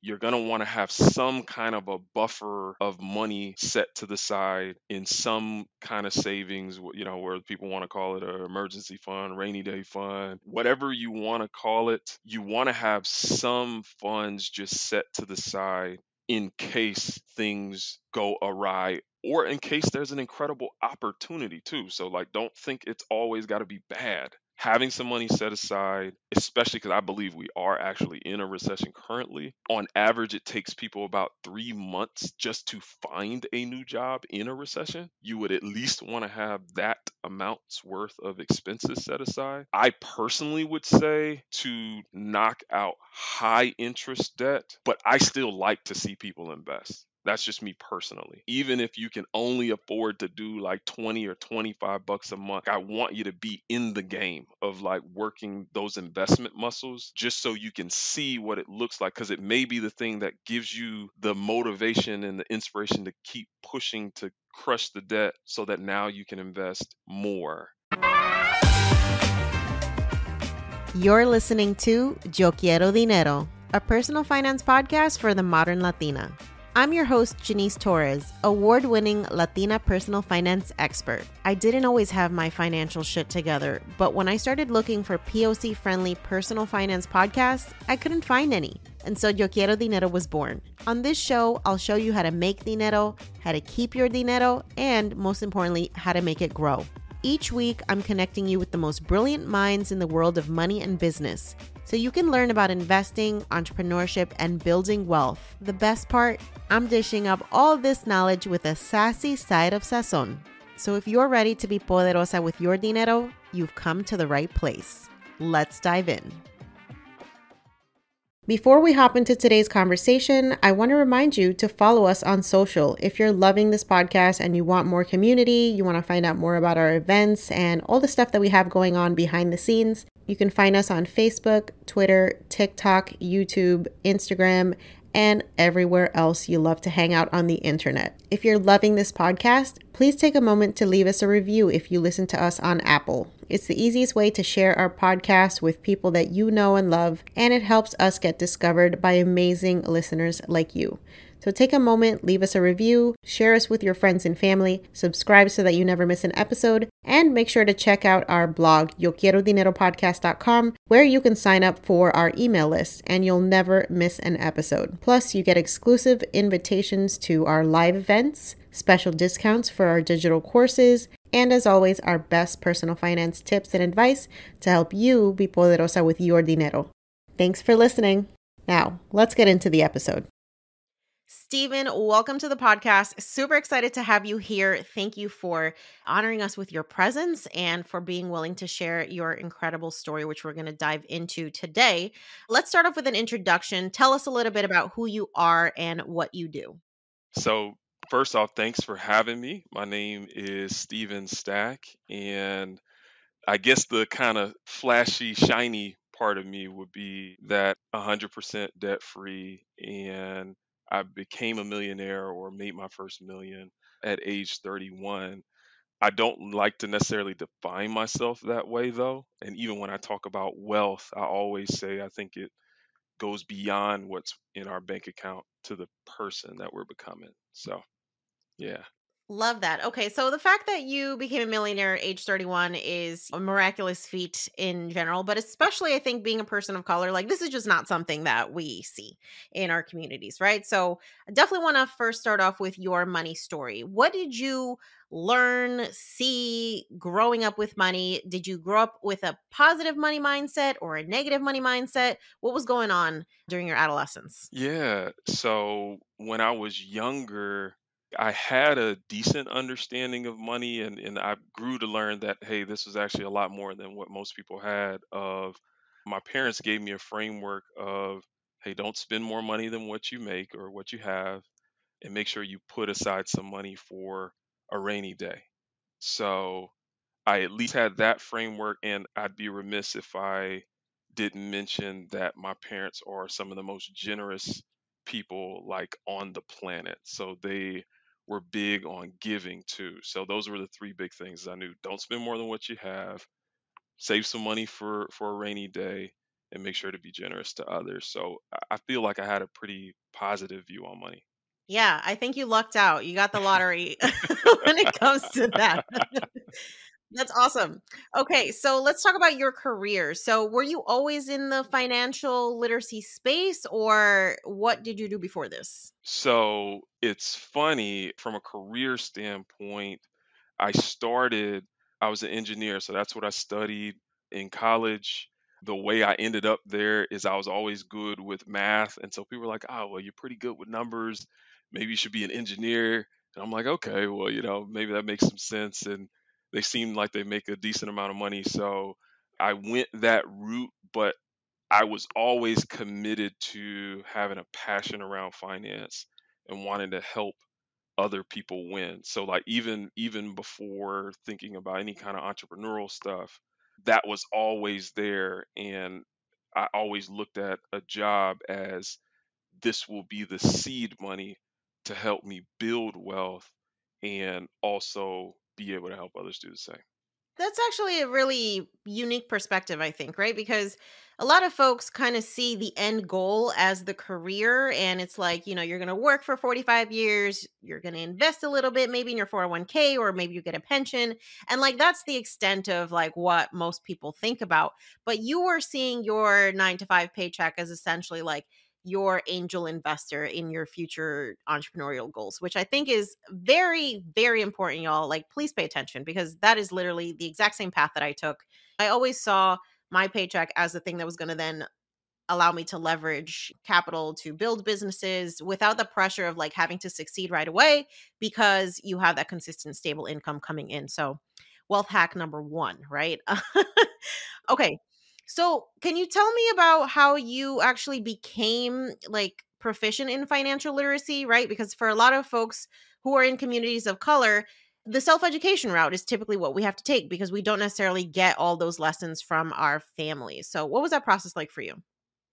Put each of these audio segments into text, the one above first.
You're going to want to have some kind of a buffer of money set to the side in some kind of savings, you know, where people want to call it an emergency fund, rainy day fund, whatever you want to call it. You want to have some funds just set to the side in case things go awry or in case there's an incredible opportunity too. So, like, don't think it's always got to be bad having some money set aside, especially because I believe we are actually in a recession currently. On average, it takes people about three months just to find a new job in a recession. You would at least want to have that amount's worth of expenses set aside. I personally would say to knock out high interest debt, but I still like to see people invest. That's just me personally. Even if you can only afford to do like 20 or 25 bucks a month, I want you to be in the game of like working those investment muscles just so you can see what it looks like because it may be the thing that gives you the motivation and the inspiration to keep pushing to crush the debt so that now you can invest more. You're listening to Yo Quiero Dinero, a personal finance podcast for the modern Latina. I'm your host, Janice Torres, award winning Latina personal finance expert. I didn't always have my financial shit together, but when I started looking for POC friendly personal finance podcasts, I couldn't find any. And so Yo Quiero Dinero was born. On this show, I'll show you how to make dinero, how to keep your dinero, and most importantly, how to make it grow. Each week, I'm connecting you with the most brilliant minds in the world of money and business so you can learn about investing, entrepreneurship, and building wealth. The best part, I'm dishing up all this knowledge with a sassy side of sazon. So if you're ready to be poderosa with your dinero, you've come to the right place. Let's dive in. Before we hop into today's conversation, I want to remind you to follow us on social. If you're loving this podcast and you want more community, you want to find out more about our events and all the stuff that we have going on behind the scenes, you can find us on Facebook, Twitter, TikTok, YouTube, Instagram, and everywhere else you love to hang out on the internet. If you're loving this podcast, please take a moment to leave us a review if you listen to us on Apple. It's the easiest way to share our podcast with people that you know and love, and it helps us get discovered by amazing listeners like you. So take a moment, leave us a review, share us with your friends and family, subscribe so that you never miss an episode, and make sure to check out our blog, yoquierodineropodcast.com, where you can sign up for our email list and you'll never miss an episode. Plus, you get exclusive invitations to our live events, special discounts for our digital courses, and as always, our best personal finance tips and advice to help you be poderosa with your dinero. Thanks for listening. Now, let's get into the episode. Steven, welcome to the podcast. Super excited to have you here. Thank you for honoring us with your presence and for being willing to share your incredible story, which we're going to dive into today. Let's start off with an introduction. Tell us a little bit about who you are and what you do. So, first off, thanks for having me. My name is Steven Stack, and I guess the kind of flashy, shiny part of me would be that 100% debt free and I became a millionaire or made my first million at age 31. I don't like to necessarily define myself that way though. And even when I talk about wealth, I always say I think it goes beyond what's in our bank account to the person that we're becoming. So, yeah. Love that. Okay, so the fact that you became a millionaire at age 31 is a miraculous feat in general, but especially I think being a person of color, like this is just not something that we see in our communities, right? So I definitely want to first start off with your money story. What did you learn, see growing up with money? Did you grow up with a positive money mindset or a negative money mindset? What was going on during your adolescence? Yeah. So when I was younger, I had a decent understanding of money and, and I grew to learn that, hey, this was actually a lot more than what most people had of my parents gave me a framework of, hey, don't spend more money than what you make or what you have, and make sure you put aside some money for a rainy day. So I at least had that framework, and I'd be remiss if I didn't mention that my parents are some of the most generous people like on the planet. So they were big on giving too. So those were the three big things I knew. Don't spend more than what you have. Save some money for for a rainy day and make sure to be generous to others. So I feel like I had a pretty positive view on money. Yeah, I think you lucked out. You got the lottery when it comes to that. That's awesome. Okay, so let's talk about your career. So, were you always in the financial literacy space, or what did you do before this? So, it's funny from a career standpoint, I started, I was an engineer, so that's what I studied in college. The way I ended up there is I was always good with math. And so people were like, oh, well, you're pretty good with numbers. Maybe you should be an engineer. And I'm like, okay, well, you know, maybe that makes some sense. And they seem like they make a decent amount of money. So I went that route, but I was always committed to having a passion around finance and wanting to help other people win. So like even even before thinking about any kind of entrepreneurial stuff, that was always there and I always looked at a job as this will be the seed money to help me build wealth and also be able to help others do the same. That's actually a really unique perspective, I think, right? Because a lot of folks kind of see the end goal as the career. And it's like, you know, you're going to work for 45 years, you're going to invest a little bit, maybe in your 401k, or maybe you get a pension. And like, that's the extent of like what most people think about. But you were seeing your nine to five paycheck as essentially like, your angel investor in your future entrepreneurial goals, which I think is very, very important, y'all. Like, please pay attention because that is literally the exact same path that I took. I always saw my paycheck as the thing that was going to then allow me to leverage capital to build businesses without the pressure of like having to succeed right away because you have that consistent, stable income coming in. So, wealth hack number one, right? okay. So, can you tell me about how you actually became like proficient in financial literacy, right? Because for a lot of folks who are in communities of color, the self education route is typically what we have to take because we don't necessarily get all those lessons from our families. So, what was that process like for you?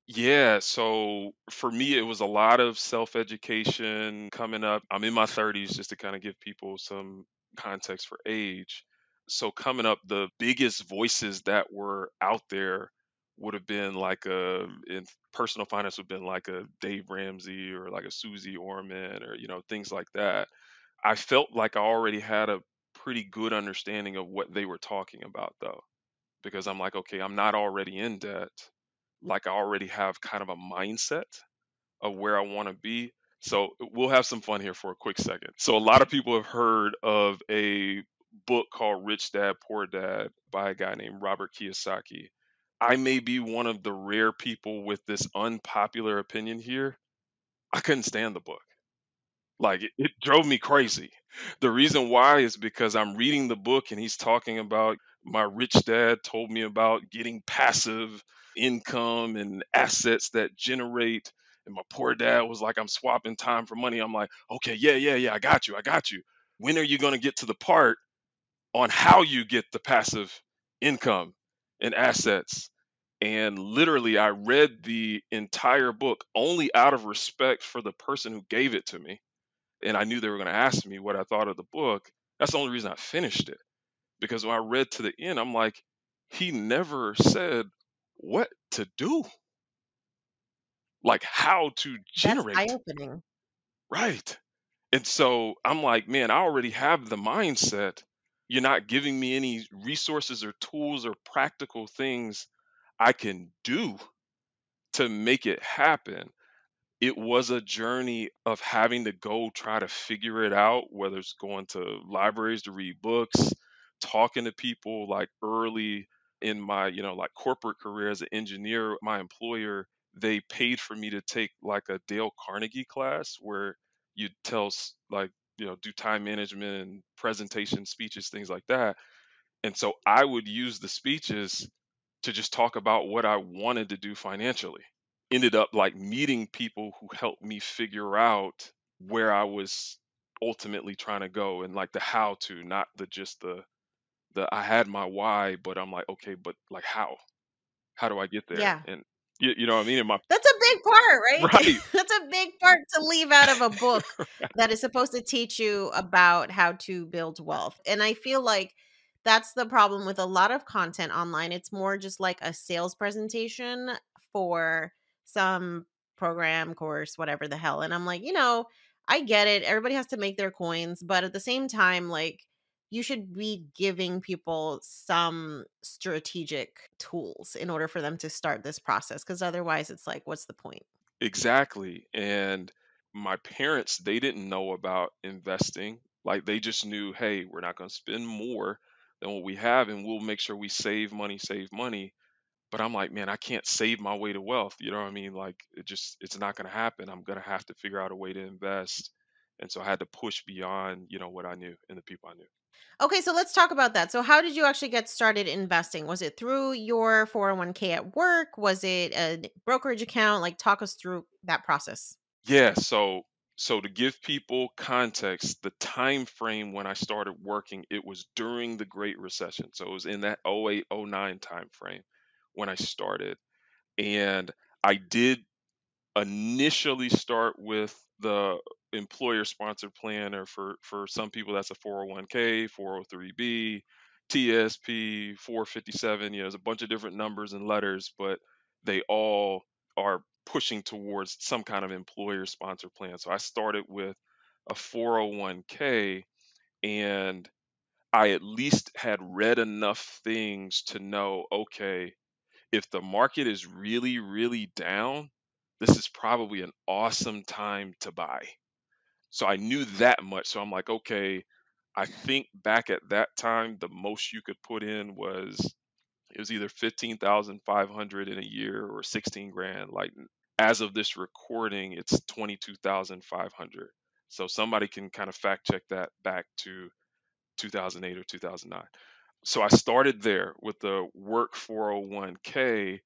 Yeah, so for me, it was a lot of self education coming up. I'm in my 30s, just to kind of give people some context for age so coming up, the biggest voices that were out there would have been like a in personal finance would have been like a Dave Ramsey or like a Suze Orman or you know things like that. I felt like I already had a pretty good understanding of what they were talking about though, because I'm like, okay, I'm not already in debt. Like I already have kind of a mindset of where I want to be. So we'll have some fun here for a quick second. So a lot of people have heard of a book called Rich Dad Poor Dad by a guy named Robert Kiyosaki. I may be one of the rare people with this unpopular opinion here. I couldn't stand the book. Like it, it drove me crazy. The reason why is because I'm reading the book and he's talking about my rich dad told me about getting passive income and assets that generate. And my poor dad was like, I'm swapping time for money. I'm like, okay, yeah, yeah, yeah, I got you, I got you. When are you going to get to the part on how you get the passive income and assets? And literally, I read the entire book only out of respect for the person who gave it to me and I knew they were going to ask me what I thought of the book. That's the only reason I finished it. Because when I read to the end, I'm like, he never said what to do, like how to That's eye generate. opening. Right. And so I'm like, man, I already have the mindset. You're not giving me any resources or tools or practical things I can do to make it happen. it was a journey of having to go try to figure it out, whether it's going to libraries to read books, talking to people like early in my, you know, like corporate career as an engineer, my employer, they paid for me to take like a Dale Carnegie class where you tell like, you know, do time management and presentation speeches, things like that. And so I would use the speeches to just talk about what I wanted to do financially ended up like meeting people who helped me figure out where I was ultimately trying to go and like the how to, not the just the the I had my why, but I'm like, okay, but like how? How do I get there? Yeah. And you, you know what I mean? My That's a big part, right? right, That's a big part to leave out of a book that is supposed to teach you about how to build wealth. And I feel like that's the problem with a lot of content online. It's more just like a sales presentation for some program, course, whatever the hell. And I'm like, you know, I get it. Everybody has to make their coins, but at the same time, like, you should be giving people some strategic tools in order for them to start this process because otherwise it's like what's the point exactly. And my parents, they didn't know about investing. Like they just knew, hey, we're not going to spend more than what we have, and we'll make sure we save money, save money but I'm like, man, I can't save my way to wealth. You know what I mean? Like it just it's not going to happen. I'm going to have to figure out a way to invest. And so I had to push beyond, you know, what I knew and the people I knew. Okay so let's talk about that. So how did you actually get started investing? Was it through your 401k at work? Was it a brokerage account? Like talk us through that process. Yeah, so so to give people context, the time frame when I started working, it was during the Great Recession. So it was in that oh 08 oh 09 time frame when I started. And I did initially start with the employer sponsored plan or for for some people that's a 401k 403b tsp 457 you know there's a bunch of different numbers and letters but they all are pushing towards some kind of employer sponsored plan so i started with a 401k and i at least had read enough things to know okay if the market is really, really down, this is probably an awesome time to buy. So I knew that much. So I'm like, okay, I think back at that time, the most you could put in was it was either 15,500 in a year or 16 grand. Like as of this recording, it's 22,500. So somebody can kind of fact check that back to 2008 or 2009. So I started there with the work 401k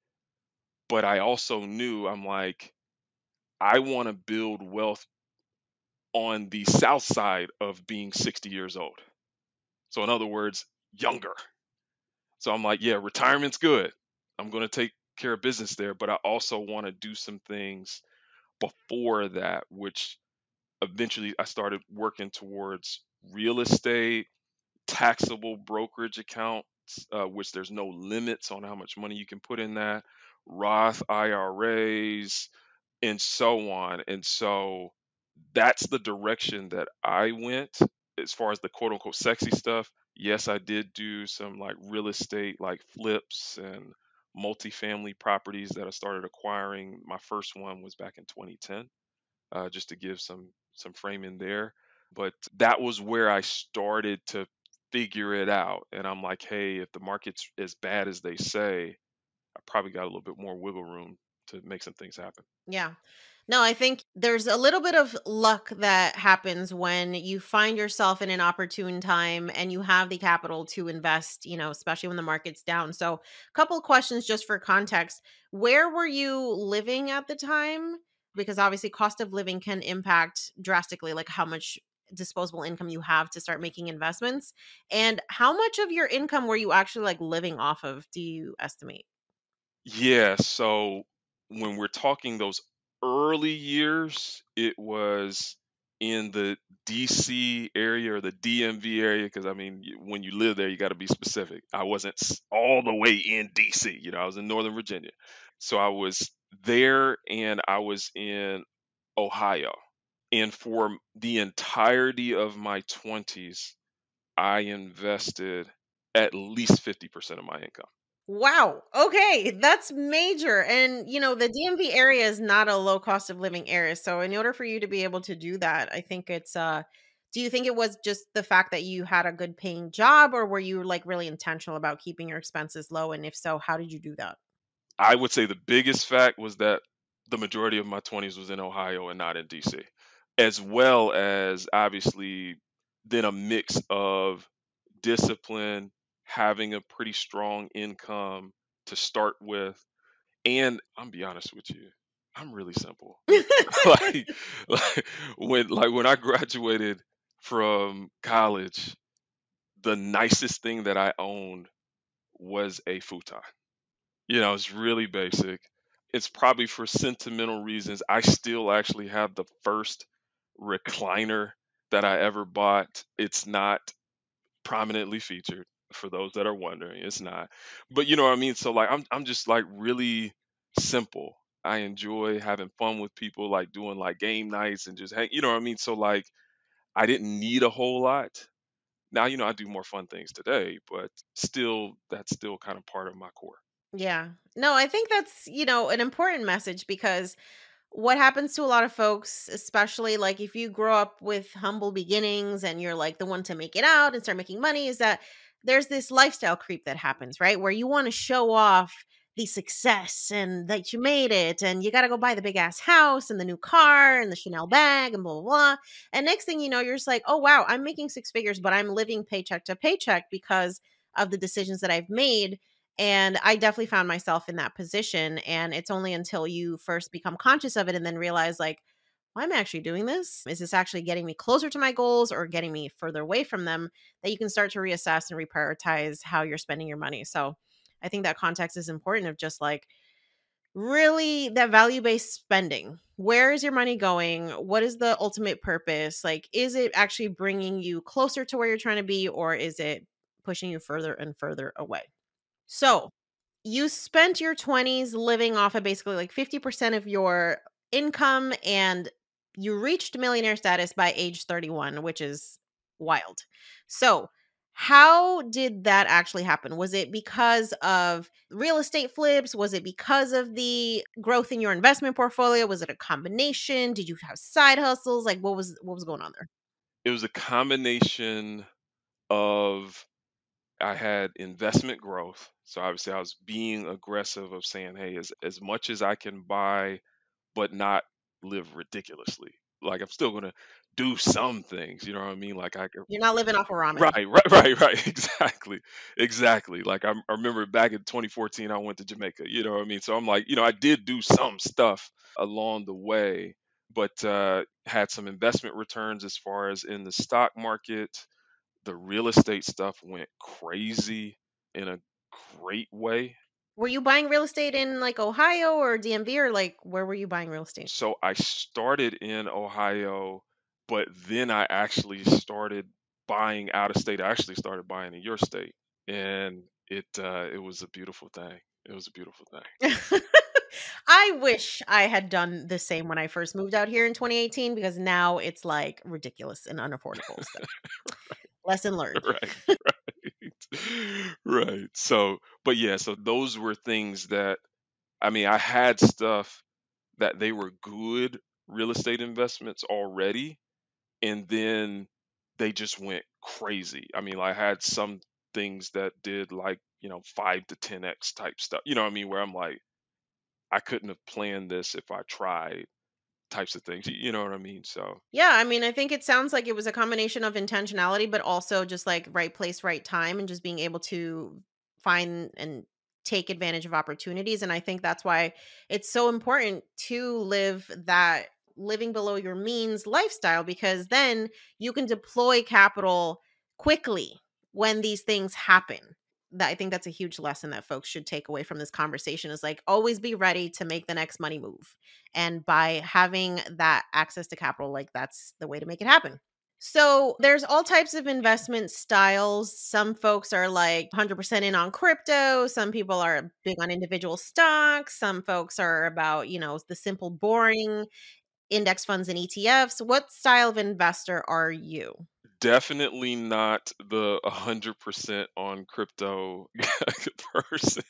but I also knew I'm like, I want to build wealth on the south side of being 60 years old. So, in other words, younger. So, I'm like, yeah, retirement's good. I'm going to take care of business there, but I also want to do some things before that, which eventually I started working towards real estate, taxable brokerage accounts, uh, which there's no limits on how much money you can put in that, Roth IRAs, and so on. And so that's the direction that I went as far as the quote unquote sexy stuff. Yes, I did do some like real estate, like flips and multifamily properties that I started acquiring. My first one was back in 2010, uh, just to give some some frame in there. But that was where I started to figure it out. And I'm like, hey, if the market's as bad as they say, I probably got a little bit more wiggle room to make some things happen. Yeah. No, I think there's a little bit of luck that happens when you find yourself in an opportune time and you have the capital to invest, you know, especially when the market's down. So, a couple of questions just for context. Where were you living at the time? Because obviously cost of living can impact drastically like how much disposable income you have to start making investments. And how much of your income were you actually like living off of, do you estimate? Yeah, so when we're talking those early years, it was in the DC area or the DMV area because I mean, when you live there, you got to be specific. I wasn't all the way in DC, you know, I was in Northern Virginia. So I was there and I was in Ohio. And for the entirety of my 20s, I invested at least 50% of my income. Wow. Okay, that's major. And you know, the DMV area is not a low cost of living area. So in order for you to be able to do that, I think it's uh do you think it was just the fact that you had a good paying job or were you like really intentional about keeping your expenses low and if so, how did you do that? I would say the biggest fact was that the majority of my 20s was in Ohio and not in DC, as well as obviously then a mix of discipline, having a pretty strong income to start with, and I'm be honest with you, I'm really simple. like, like when like when I graduated from college, the nicest thing that I owned was a futon. You know, it's really basic. It's probably for sentimental reasons. I still actually have the first recliner that I ever bought. It's not prominently featured for those that are wondering. It's not. But you know what I mean? So like I'm I'm just like really simple. I enjoy having fun with people, like doing like game nights and just hang, you know what I mean? So like I didn't need a whole lot. Now, you know, I do more fun things today, but still that's still kind of part of my core. Yeah. No, I think that's, you know, an important message because what happens to a lot of folks, especially like if you grow up with humble beginnings and you're like the one to make it out and start making money, is that there's this lifestyle creep that happens, right? Where you want to show off the success and that you made it and you got to go buy the big ass house and the new car and the Chanel bag and blah, blah, blah. And next thing you know, you're just like, oh, wow, I'm making six figures, but I'm living paycheck to paycheck because of the decisions that I've made and I definitely found myself in that position. And it's only until you first become conscious of it and then realize, like, well, I'm actually doing this. Is this actually getting me closer to my goals or getting me further away from them? That you can start to reassess and reprioritize how you're spending your money. So I think that context is important of just like really that value based spending. Where is your money going? What is the ultimate purpose? Like, is it actually bringing you closer to where you're trying to be or is it pushing you further and further away? So, you spent your 20s living off of basically like 50% of your income and you reached millionaire status by age 31, which is wild. So, how did that actually happen? Was it because of real estate flips? Was it because of the growth in your investment portfolio? Was it a combination? Did you have side hustles? Like what was what was going on there? It was a combination of I had investment growth. So obviously I was being aggressive of saying, hey, as as much as I can buy, but not live ridiculously. Like I'm still gonna do some things, you know what I mean? Like I could You're not living off of ramen. Right, right, right, right. Exactly. Exactly. Like I, I remember back in 2014 I went to Jamaica, you know what I mean? So I'm like, you know, I did do some stuff along the way, but uh had some investment returns as far as in the stock market the real estate stuff went crazy in a great way. Were you buying real estate in like Ohio or DMV or like where were you buying real estate? So I started in Ohio, but then I actually started buying out of state. I actually started buying in your state, and it uh, it was a beautiful thing. It was a beautiful thing. I wish I had done the same when I first moved out here in 2018 because now it's like ridiculous and unaffordable. So, lesson learned. right, right, right. So, but yeah, so those were things that I mean, I had stuff that they were good real estate investments already, and then they just went crazy. I mean, I had some things that did like, you know, five to 10x type stuff. You know what I mean? Where I'm like, I couldn't have planned this if I tried types of things. You know what I mean? So Yeah, I mean, I think it sounds like it was a combination of intentionality, but also just like right place, right time, and just being able to find and take advantage of opportunities. And I think that's why it's so important to live that living below your means lifestyle because then you can deploy capital quickly when these things happen that I think that's a huge lesson that folks should take away from this conversation is like always be ready to make the next money move. And by having that access to capital, like that's the way to make it happen. So there's all types of investment styles. Some folks are like 100% in on crypto. Some people are big on individual stocks. Some folks are about, you know, the simple, boring index funds and ETFs. What style of investor are you? Definitely not the 100% on crypto person.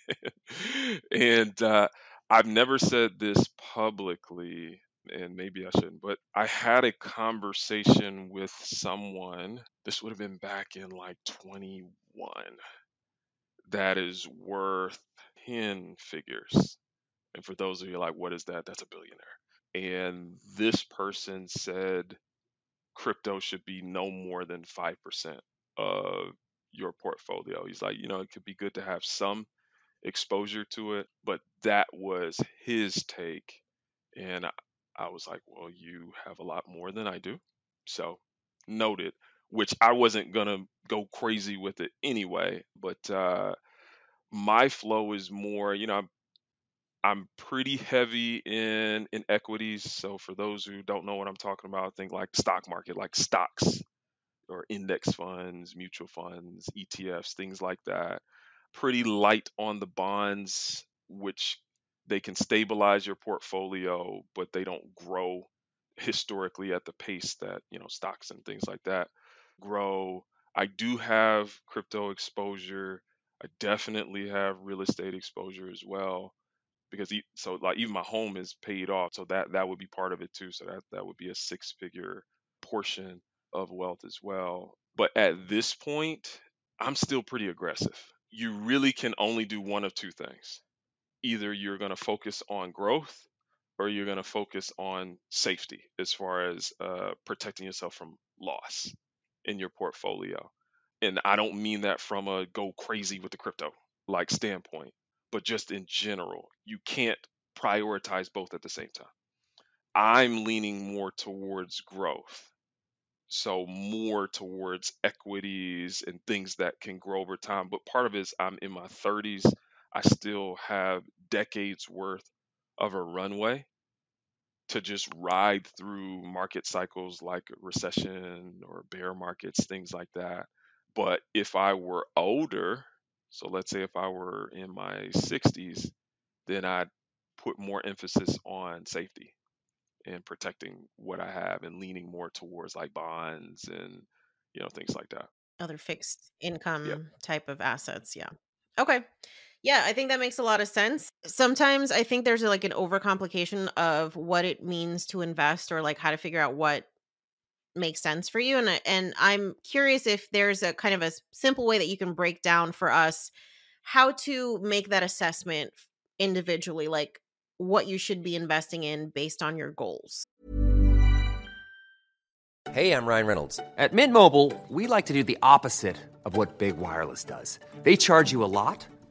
and uh, I've never said this publicly, and maybe I shouldn't, but I had a conversation with someone. This would have been back in like 21. That is worth 10 figures. And for those of you like, what is that? That's a billionaire. And this person said, crypto should be no more than 5% of your portfolio. He's like, you know, it could be good to have some exposure to it, but that was his take. And I, I was like, well, you have a lot more than I do. So noted, which I wasn't going to go crazy with it anyway. But uh, my flow is more, you know, I'm I'm pretty heavy in in equities. So for those who don't know what I'm talking about, think like stock market, like stocks or index funds, mutual funds, ETFs, things like that. Pretty light on the bonds, which they can stabilize your portfolio, but they don't grow historically at the pace that, you know, stocks and things like that grow. I do have crypto exposure. I definitely have real estate exposure as well because so like even my home is paid off so that that would be part of it too so that that would be a six figure portion of wealth as well but at this point i'm still pretty aggressive. You really can only do one of two things. Either you're going to focus on growth or you're going to focus on safety as far as uh, protecting yourself from loss in your portfolio and i don't mean that from a go crazy with the crypto like standpoint but just in general, you can't prioritize both at the same time. I'm leaning more towards growth. So, more towards equities and things that can grow over time. But part of it is I'm in my 30s. I still have decades worth of a runway to just ride through market cycles like recession or bear markets, things like that. But if I were older, so let's say if I were in my 60s, then I'd put more emphasis on safety and protecting what I have and leaning more towards like bonds and you know things like that. Other fixed income yep. type of assets, yeah. Okay. Yeah, I think that makes a lot of sense. Sometimes I think there's like an overcomplication of what it means to invest or like how to figure out what makes sense for you and and I'm curious if there's a kind of a simple way that you can break down for us how to make that assessment individually like what you should be investing in based on your goals. Hey, I'm Ryan Reynolds. At Mint Mobile, we like to do the opposite of what Big Wireless does. They charge you a lot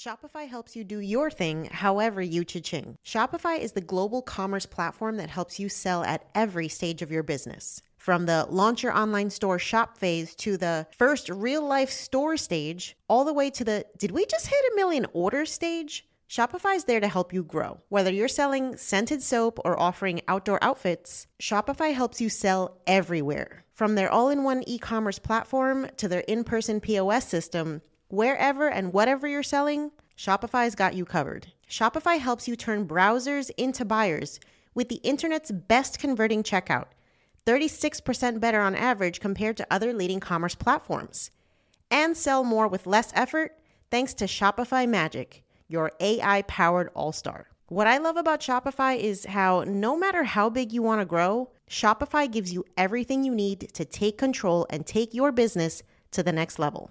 Shopify helps you do your thing however you cha-ching. Shopify is the global commerce platform that helps you sell at every stage of your business. From the launch your online store shop phase to the first real life store stage, all the way to the did we just hit a million orders stage? Shopify is there to help you grow. Whether you're selling scented soap or offering outdoor outfits, Shopify helps you sell everywhere. From their all in one e commerce platform to their in person POS system, Wherever and whatever you're selling, Shopify's got you covered. Shopify helps you turn browsers into buyers with the internet's best converting checkout, 36% better on average compared to other leading commerce platforms. And sell more with less effort thanks to Shopify Magic, your AI powered all star. What I love about Shopify is how no matter how big you want to grow, Shopify gives you everything you need to take control and take your business to the next level.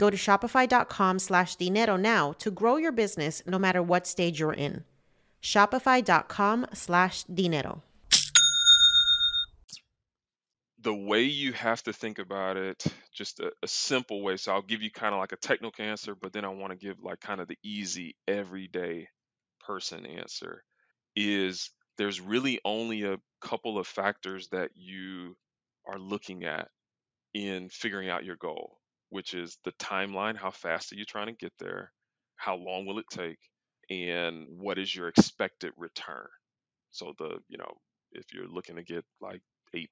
Go to shopify.com slash dinero now to grow your business no matter what stage you're in. Shopify.com slash dinero. The way you have to think about it, just a, a simple way. So I'll give you kind of like a technical answer, but then I want to give like kind of the easy, everyday person answer is there's really only a couple of factors that you are looking at in figuring out your goal, which is the timeline, how fast are you trying to get there? How long will it take? And what is your expected return? So the, you know, if you're looking to get like 8%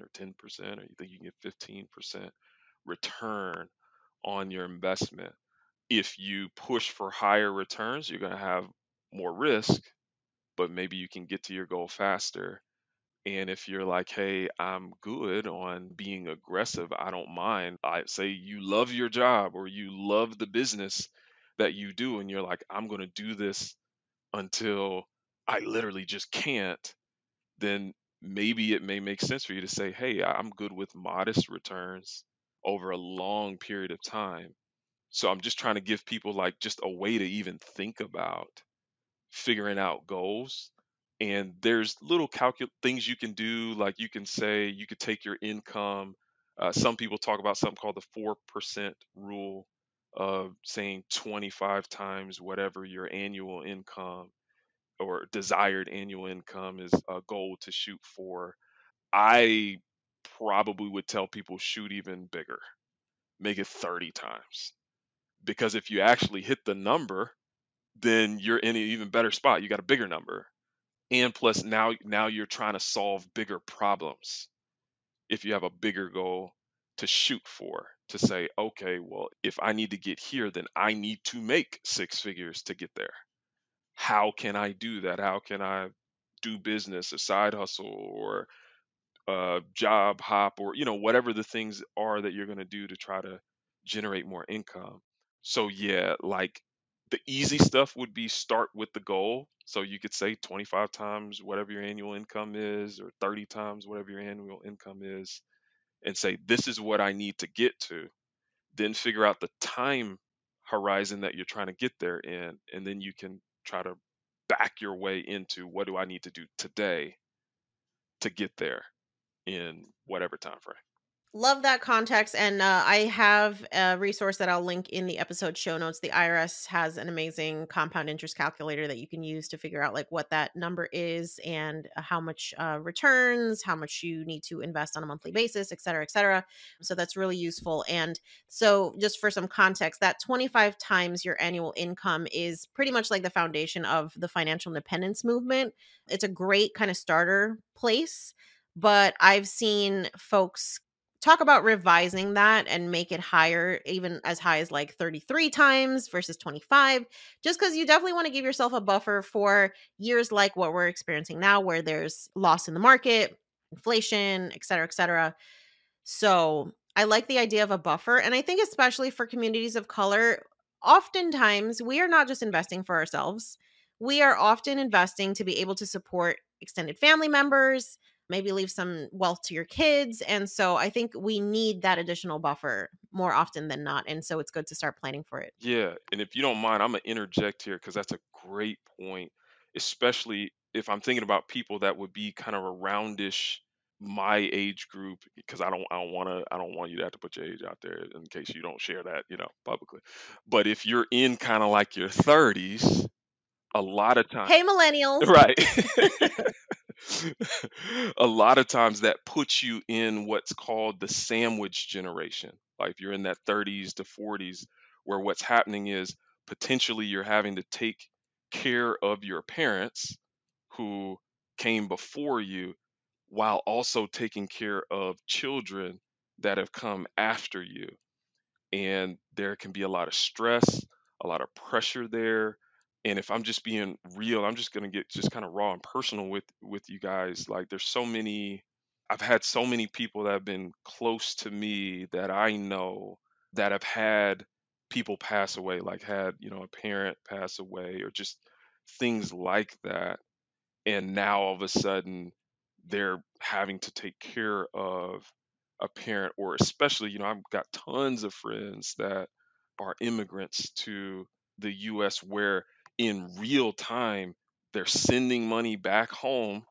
or 10% or you think you can get 15% return on your investment, if you push for higher returns, you're going to have more risk, but maybe you can get to your goal faster. And if you're like, hey, I'm good on being aggressive, I don't mind. I say you love your job or you love the business that you do, and you're like, I'm going to do this until I literally just can't, then maybe it may make sense for you to say, hey, I'm good with modest returns over a long period of time. So I'm just trying to give people like just a way to even think about figuring out goals. And there's little calcul things you can do, like you can say you could take your income. Uh, some people talk about something called the four percent rule of saying 25 times whatever your annual income or desired annual income is a goal to shoot for. I probably would tell people shoot even bigger, make it 30 times. Because if you actually hit the number, then you're in an even better spot. You got a bigger number. And plus now now you're trying to solve bigger problems. If you have a bigger goal to shoot for, to say, okay, well, if I need to get here, then I need to make six figures to get there. How can I do that? How can I do business, a side hustle, or a job hop, or you know, whatever the things are that you're going to do to try to generate more income. So yeah, like the easy stuff would be start with the goal. So you could say 25 times whatever your annual income is, or 30 times whatever your annual income is, and say, this is what I need to get to. Then figure out the time horizon that you're trying to get there in. And then you can try to back your way into what do I need to do today to get there in whatever time frame. Love that context. And uh, I have a resource that I'll link in the episode show notes. The IRS has an amazing compound interest calculator that you can use to figure out like what that number is and uh, how much uh, returns, how much you need to invest on a monthly basis, et cetera, et cetera. So that's really useful. And so, just for some context, that 25 times your annual income is pretty much like the foundation of the financial independence movement. It's a great kind of starter place but I've seen folks talk about revising that and make it higher even as high as like 33 times versus 25 just because you definitely want to give yourself a buffer for years like what we're experiencing now where there's loss in the market inflation et cetera et cetera. So i like the idea of a buffer and i think especially for communities of color oftentimes we are not just investing for ourselves we are often investing to be able to support extended family members maybe leave some wealth to your kids. And so I think we need that additional buffer more often than not. And so it's good to start planning for it. Yeah. And if you don't mind, I'm going to interject here because that's a great point, especially if I'm thinking about people that would be kind of a roundish my age group because I don't I don't want to I don't want you to have to put your age out there in case you don't share that, you know, publicly. But if you're in kind of like your 30s, a lot of times Hey millennials. Right. a lot of times that puts you in what's called the sandwich generation. Like you're in that 30s to 40s, where what's happening is potentially you're having to take care of your parents who came before you while also taking care of children that have come after you. And there can be a lot of stress, a lot of pressure there. And if I'm just being real, I'm just gonna get just kind of raw and personal with with you guys. Like there's so many I've had so many people that have been close to me that I know that have had people pass away, like had, you know, a parent pass away or just things like that. And now all of a sudden they're having to take care of a parent or especially, you know, I've got tons of friends that are immigrants to the US where in real time they're sending money back home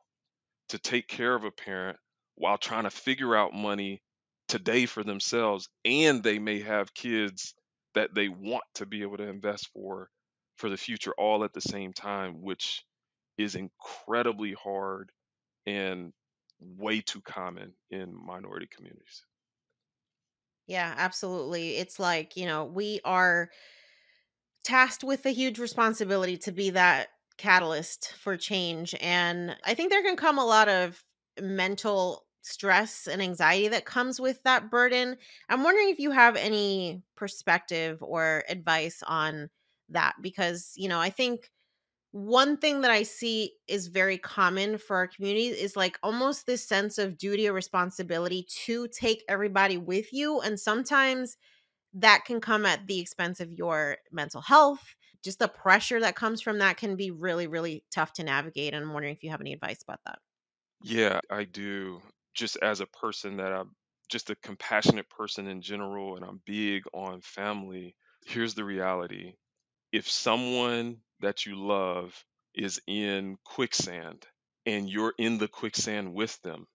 to take care of a parent while trying to figure out money today for themselves and they may have kids that they want to be able to invest for for the future all at the same time which is incredibly hard and way too common in minority communities Yeah, absolutely. It's like, you know, we are tasked with a huge responsibility to be that catalyst for change. And I think there can come a lot of mental stress and anxiety that comes with that burden. I'm wondering if you have any perspective or advice on that because, you know, I think one thing that I see is very common for our community is like almost this sense of duty or responsibility to take everybody with you. And sometimes that can come at the expense of your mental health. Just the pressure that comes from that can be really, really tough to navigate. And I'm wondering if you have any advice about that. yeah i do just as a person that i'm just a compassionate person in general and i'm big on family here's the reality if someone that you love is in quicksand and you're in the quicksand with them,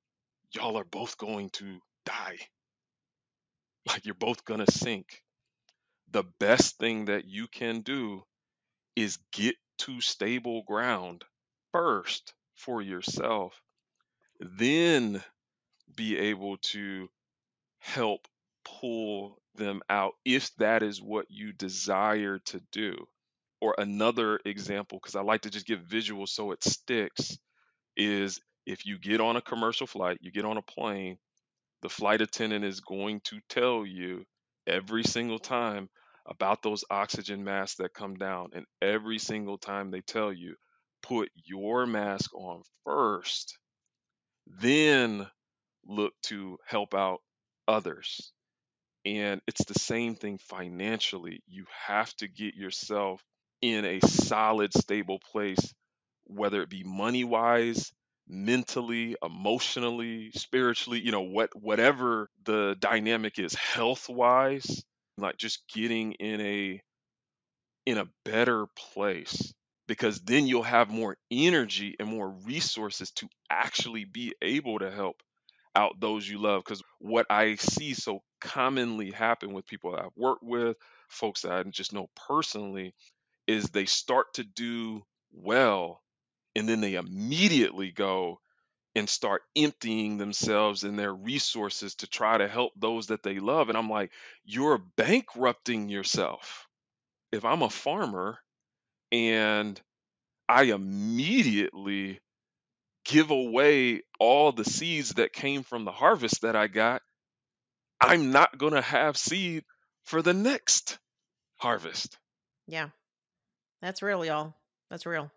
y'all are both going to die. Like you're both going to sink. The best thing that you can do is get to stable ground first for yourself, then be able to help pull them out if that is what you desire to do. Or another example, because I like to just give visuals so it sticks, is if you get on a commercial flight, you get on a plane, the flight attendant is going to tell you every single time about those oxygen masks that come down. And every single time they tell you, put your mask on first, then look to help out others. And it's the same thing financially. You have to get yourself in a solid, stable place, whether it be money wise, mentally, emotionally, spiritually, you know, what whatever the dynamic is health wise, like just getting in a in a better place because then you'll have more energy and more resources to actually be able to help out those you love because what i see so commonly happen with people i've worked with folks that i just know personally is they start to do well and then they immediately go and start emptying themselves and their resources to try to help those that they love and i'm like you're bankrupting yourself if i'm a farmer and i immediately give away all the seeds that came from the harvest that I got, I'm not going to have seed for the next harvest. Yeah, that's real, y'all. That's real.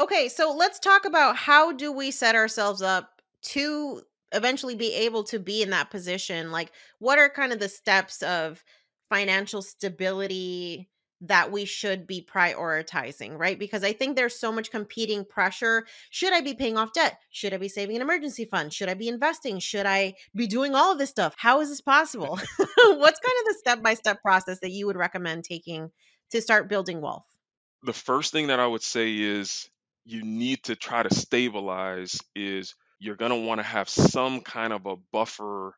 Okay, so let's talk about how do we set ourselves up to eventually be able to be in that position? Like, what are kind of the steps of financial stability that we should be prioritizing, right? Because I think there's so much competing pressure. Should I be paying off debt? Should I be saving an emergency fund? Should I be investing? Should I be doing all of this stuff? How is this possible? What's kind of the step by step process that you would recommend taking to start building wealth? The first thing that I would say is you need to try to stabilize is you're going to want to have some kind of a buffer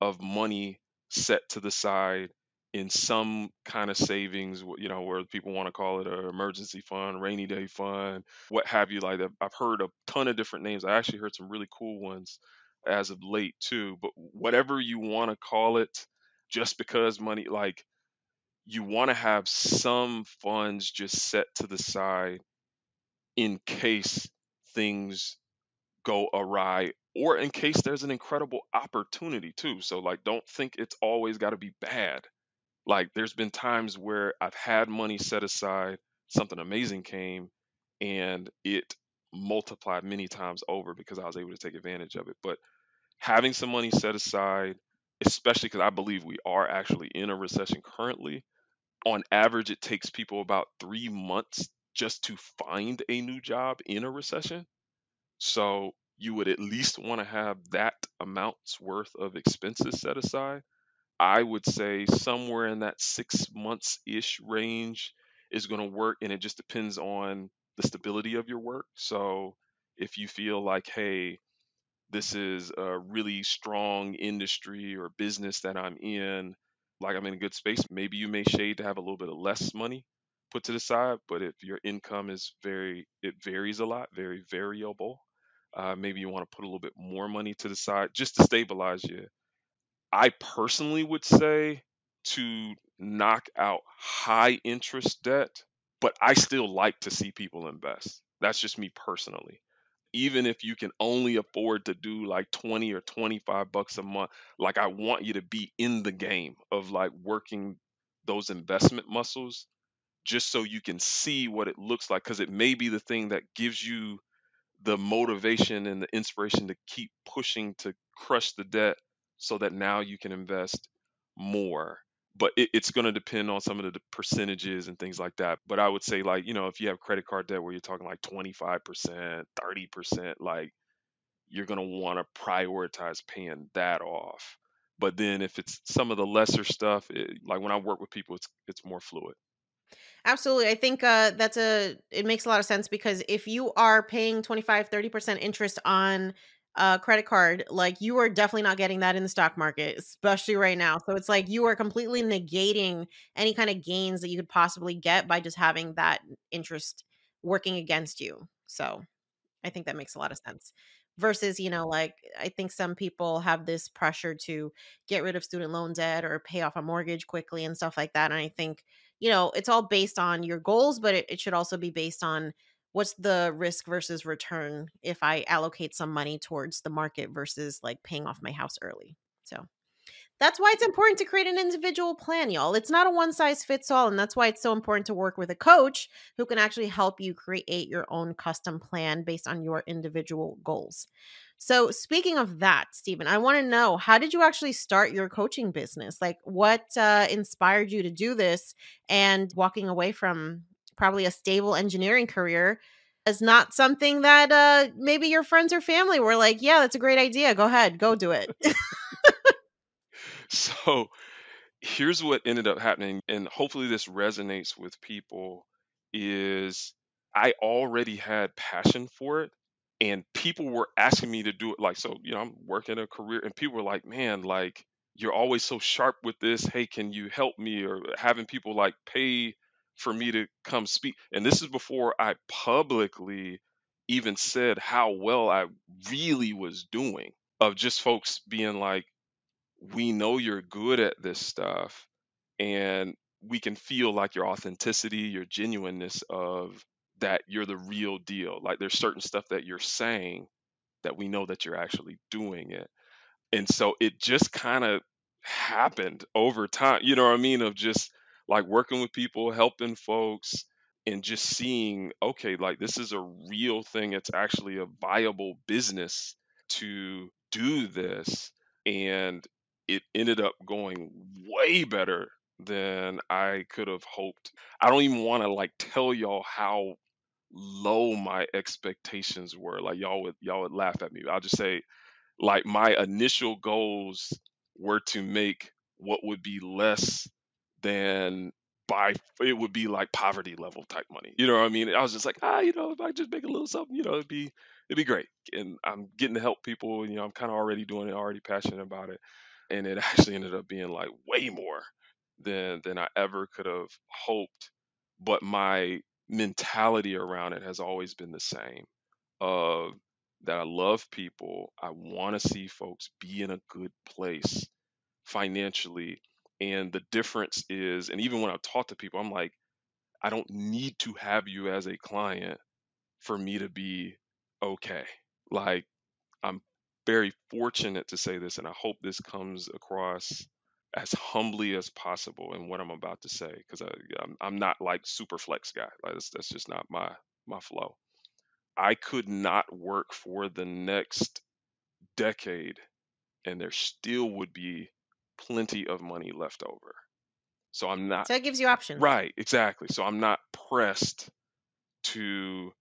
of money set to the side in some kind of savings, you know, where people want to call it an emergency fund, rainy day fund, what have you. Like. I've heard a ton of different names. I actually heard some really cool ones as of late too. But whatever you want to call it, just because money, like you want to have some funds just set to the side in case things go awry or in case there's an incredible opportunity too. So like don't think it's always got to be bad. Like there's been times where I've had money set aside, something amazing came and it multiplied many times over because I was able to take advantage of it. But having some money set aside, especially because I believe we are actually in a recession currently, on average, it takes people about three months just to find a new job in a recession. So you would at least want to have that amount's worth of expenses set aside. I would say somewhere in that six months ish range is going to work, and it just depends on the stability of your work. So if you feel like, hey, this is a really strong industry or business that I'm in, like I'm in a good space, maybe you may shade to have a little bit of less money put to the side. But if your income is very, it varies a lot, very variable, uh, maybe you want to put a little bit more money to the side just to stabilize you. I personally would say to knock out high interest debt, but I still like to see people invest. That's just me personally even if you can only afford to do like 20 or 25 bucks a month like i want you to be in the game of like working those investment muscles just so you can see what it looks like because it may be the thing that gives you the motivation and the inspiration to keep pushing to crush the debt so that now you can invest more. But it, it's going to depend on some of the percentages and things like that. But i would say like you know if you have credit card debt where you're talking like 25% 30% like you're going to want to prioritize paying that off. But then if it's some of the lesser stuff it, like when i work with people it's it's more fluid Absolutely. I think uh, that's a it makes a lot of sense because if you are paying 25 30% interest on a credit card, like you are definitely not getting that in the stock market, especially right now. So it's like you are completely negating any kind of gains that you could possibly get by just having that interest working against you. So I think that makes a lot of sense. Versus, you know, like I think some people have this pressure to get rid of student loan debt or pay off a mortgage quickly and stuff like that. And I think, you know, it's all based on your goals, but it, it should also be based on what's the risk versus return if I allocate some money towards the market versus like paying off my house early. So that's why it's important to create an individual plan, y'all. It's not a one size fits all. And that's why it's so important to work with a coach who can actually help you create your own custom plan based on your individual goals. So, speaking of that, Steven, I want to know how did you actually start your coaching business? Like, what uh, inspired you to do this and walking away from probably a stable engineering career? Is not something that uh, maybe your friends or family were like, yeah, that's a great idea. Go ahead, go do it. so here's what ended up happening and hopefully this resonates with people is i already had passion for it and people were asking me to do it like so you know i'm working a career and people were like man like you're always so sharp with this. Hey can you help me? or having people like pay for me to come speak and this is before i publicly even said how well i really was doing of just folks being like we know you're good at this stuff and we can feel like your authenticity, your genuineness of that you're the real deal. Like there's certain stuff that you're saying that we know that you're actually doing it. And so it just kind of happened over time, you know what I mean? Of just like working with people, helping folks, and just seeing, okay, like this is a real thing. It's actually a viable business to do this. And it ended up going way better than I could have hoped. I don't even want to like tell y'all how low my expectations were. Like y'all would y'all would laugh at me. I'll just say like my initial goals were to make what would be less than by it would be like poverty level type money. You know what I mean? I was just like, ah, you know, if I just make a little something, you know, it'd be it'd be great. And I'm getting to help people, you know, I'm kind of already doing it, already passionate about it and it actually ended up being like way more than than I ever could have hoped. But my mentality around it has always been the same. Of that I love people. I want to see folks be in a good place financially. And the difference is, and even when I talk to people, I'm like, I don't need to have you as a client for me to be okay. Like, I'm very fortunate to say this, and I hope this comes across as humbly as possible in what I'm about to say, because I'm, I'm not like super flex guy. Like that's, that's just not my my flow. I could not work for the next decade, and there still would be plenty of money left over. So I'm not So it gives you options. right, exactly. So I'm not pressed to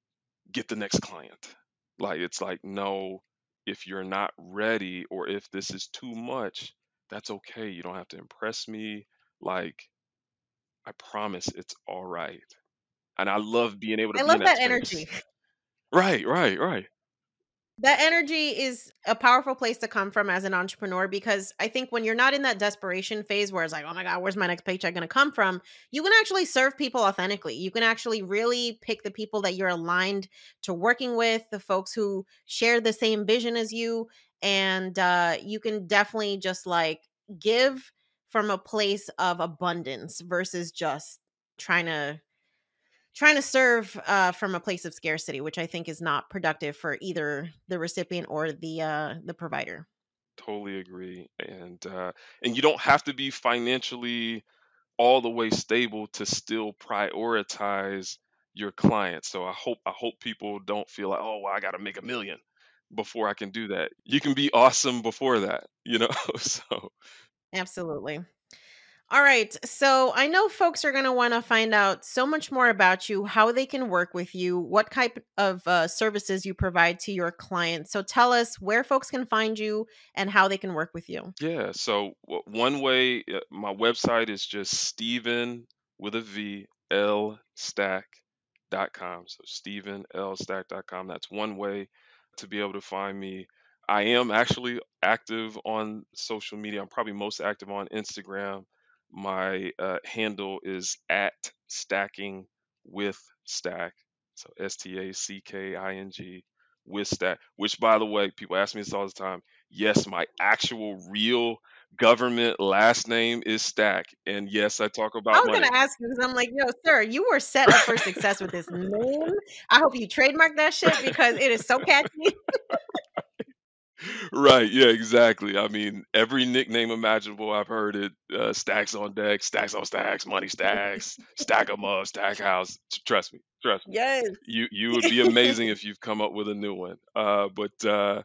get the next client. Like it's like, no, if you're not ready or if this is too much, that's okay. You don't have to impress me. Like, I promise it's all right. And I love being able to I be love in that that space. energy. Right, right, right. That energy is a powerful place to come from as an entrepreneur because I think when you're not in that desperation phase where it's like, oh my God, where's my next paycheck going to come from? You can actually serve people authentically. You can actually really pick the people that you're aligned to working with, the folks who share the same vision as you. And uh, you can definitely just like give from a place of abundance versus just trying to trying to serve uh, from a place of scarcity, which I think is not productive for either the recipient or the uh, the provider. Totally agree. And uh and you don't have to be financially all the way stable to still prioritize your clients. So I hope I hope people don't feel like, oh, well, I got to make a million before I can do that. You can be awesome before that, you know. so Absolutely. All right. So I know folks are going to want to find out so much more about you, how they can work with you, what type of uh, services you provide to your clients. So tell us where folks can find you and how they can work with you. yeah. So w- one way, uh, my website is just Steven with a V L stack.com. So Steven L stack.com. That's one way to be able to find me. I am actually active on social media. I'm probably most active on Instagram. My uh, handle is at stacking with stack. So S T A C K I N G with stack, which by the way, people ask me this all the time. Yes, my actual real government last name is Stack. And yes, I talk about. I was going to ask you because I'm like, yo, sir, you were set up for success with this name. I hope you trademark that shit because it is so catchy. Right, yeah, exactly. I mean, every nickname imaginable, I've heard it. Uh, stacks on deck, stacks on stacks, money stacks, stack 'em up, stack house. T- Trust me, trust me. Yes. You you would be amazing if you've come up with a new one. Uh, but uh,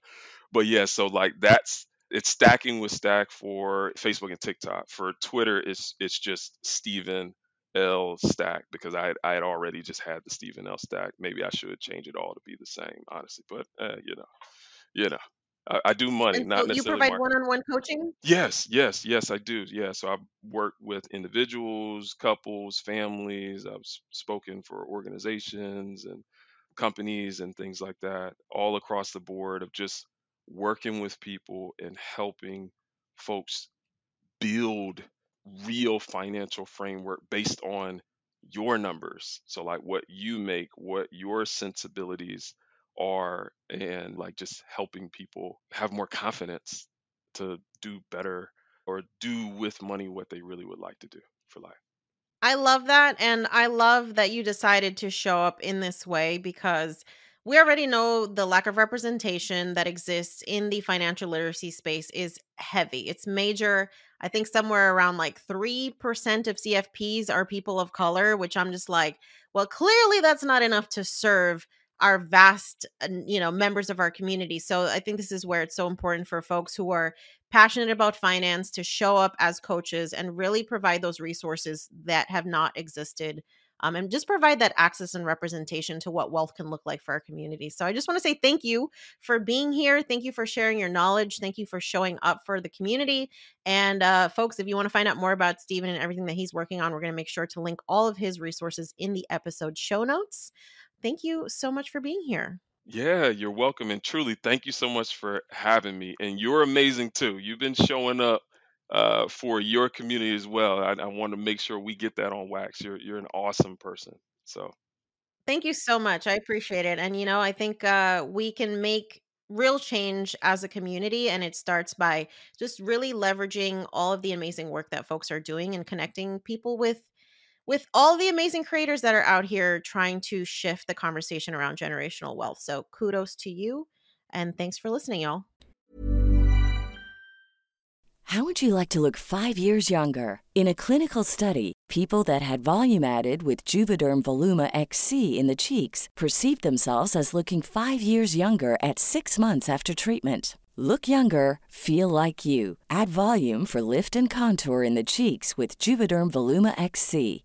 but yeah, so like that's it's stacking with stack for Facebook and TikTok. For Twitter, it's it's just Steven L stack because I I had already just had the Steven L stack. Maybe I should change it all to be the same, honestly. But uh, you know, you know, I, I do money, And not so you necessarily provide marketing. one on one coaching? Yes, yes, yes, I do. Yeah, so I've worked with individuals, couples, families. I've s- spoken for organizations and companies and things like that, all across the board of just working with people and helping folks build real financial framework based on your numbers. So like what you make, what your sensibilities are and like just helping people have more confidence to do better or do with money what they really would like to do for life. I love that. And I love that you decided to show up in this way because we already know the lack of representation that exists in the financial literacy space is heavy. It's major. I think somewhere around like 3% of CFPs are people of color, which I'm just like, well, clearly that's not enough to serve our vast you know members of our community so i think this is where it's so important for folks who are passionate about finance to show up as coaches and really provide those resources that have not existed um, and just provide that access and representation to what wealth can look like for our community. So I just want to say thank you for being here. Thank you for sharing your knowledge. Thank you for showing up for the community. And uh, folks, if you want to find out more about Steven and everything that he's working on, we're going to make sure to link all of his resources in the episode show notes. Thank you so much for being here. Yeah, you're welcome. And truly, thank you so much for having me. And you're amazing too. You've been showing up uh, for your community as well. I, I want to make sure we get that on wax. You're you're an awesome person. So Thank you so much. I appreciate it. And you know, I think uh, we can make real change as a community and it starts by just really leveraging all of the amazing work that folks are doing and connecting people with with all the amazing creators that are out here trying to shift the conversation around generational wealth. So kudos to you and thanks for listening y'all. How would you like to look 5 years younger? In a clinical study, people that had volume added with Juvederm Voluma XC in the cheeks perceived themselves as looking 5 years younger at 6 months after treatment. Look younger, feel like you. Add volume for lift and contour in the cheeks with Juvederm Voluma XC.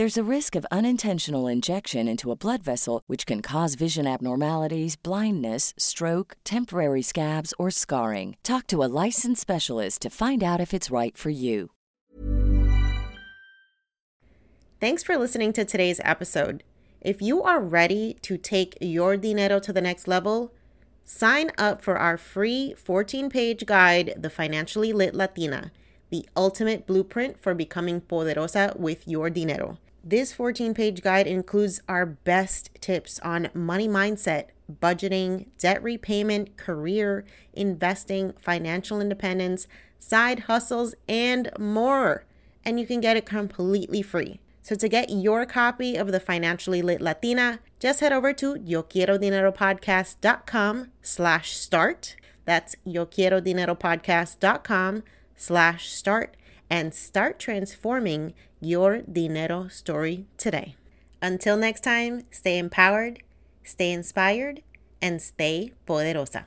There's a risk of unintentional injection into a blood vessel, which can cause vision abnormalities, blindness, stroke, temporary scabs, or scarring. Talk to a licensed specialist to find out if it's right for you. Thanks for listening to today's episode. If you are ready to take your dinero to the next level, sign up for our free 14 page guide, The Financially Lit Latina, the ultimate blueprint for becoming poderosa with your dinero. This 14 page guide includes our best tips on money mindset, budgeting, debt repayment, career, investing, financial independence, side hustles, and more. And you can get it completely free. So to get your copy of the Financially Lit Latina, just head over to YoQuieroDineroPodcast.com slash start. That's YoQuieroDineroPodcast.com slash start and start transforming your dinero story today. Until next time, stay empowered, stay inspired, and stay poderosa.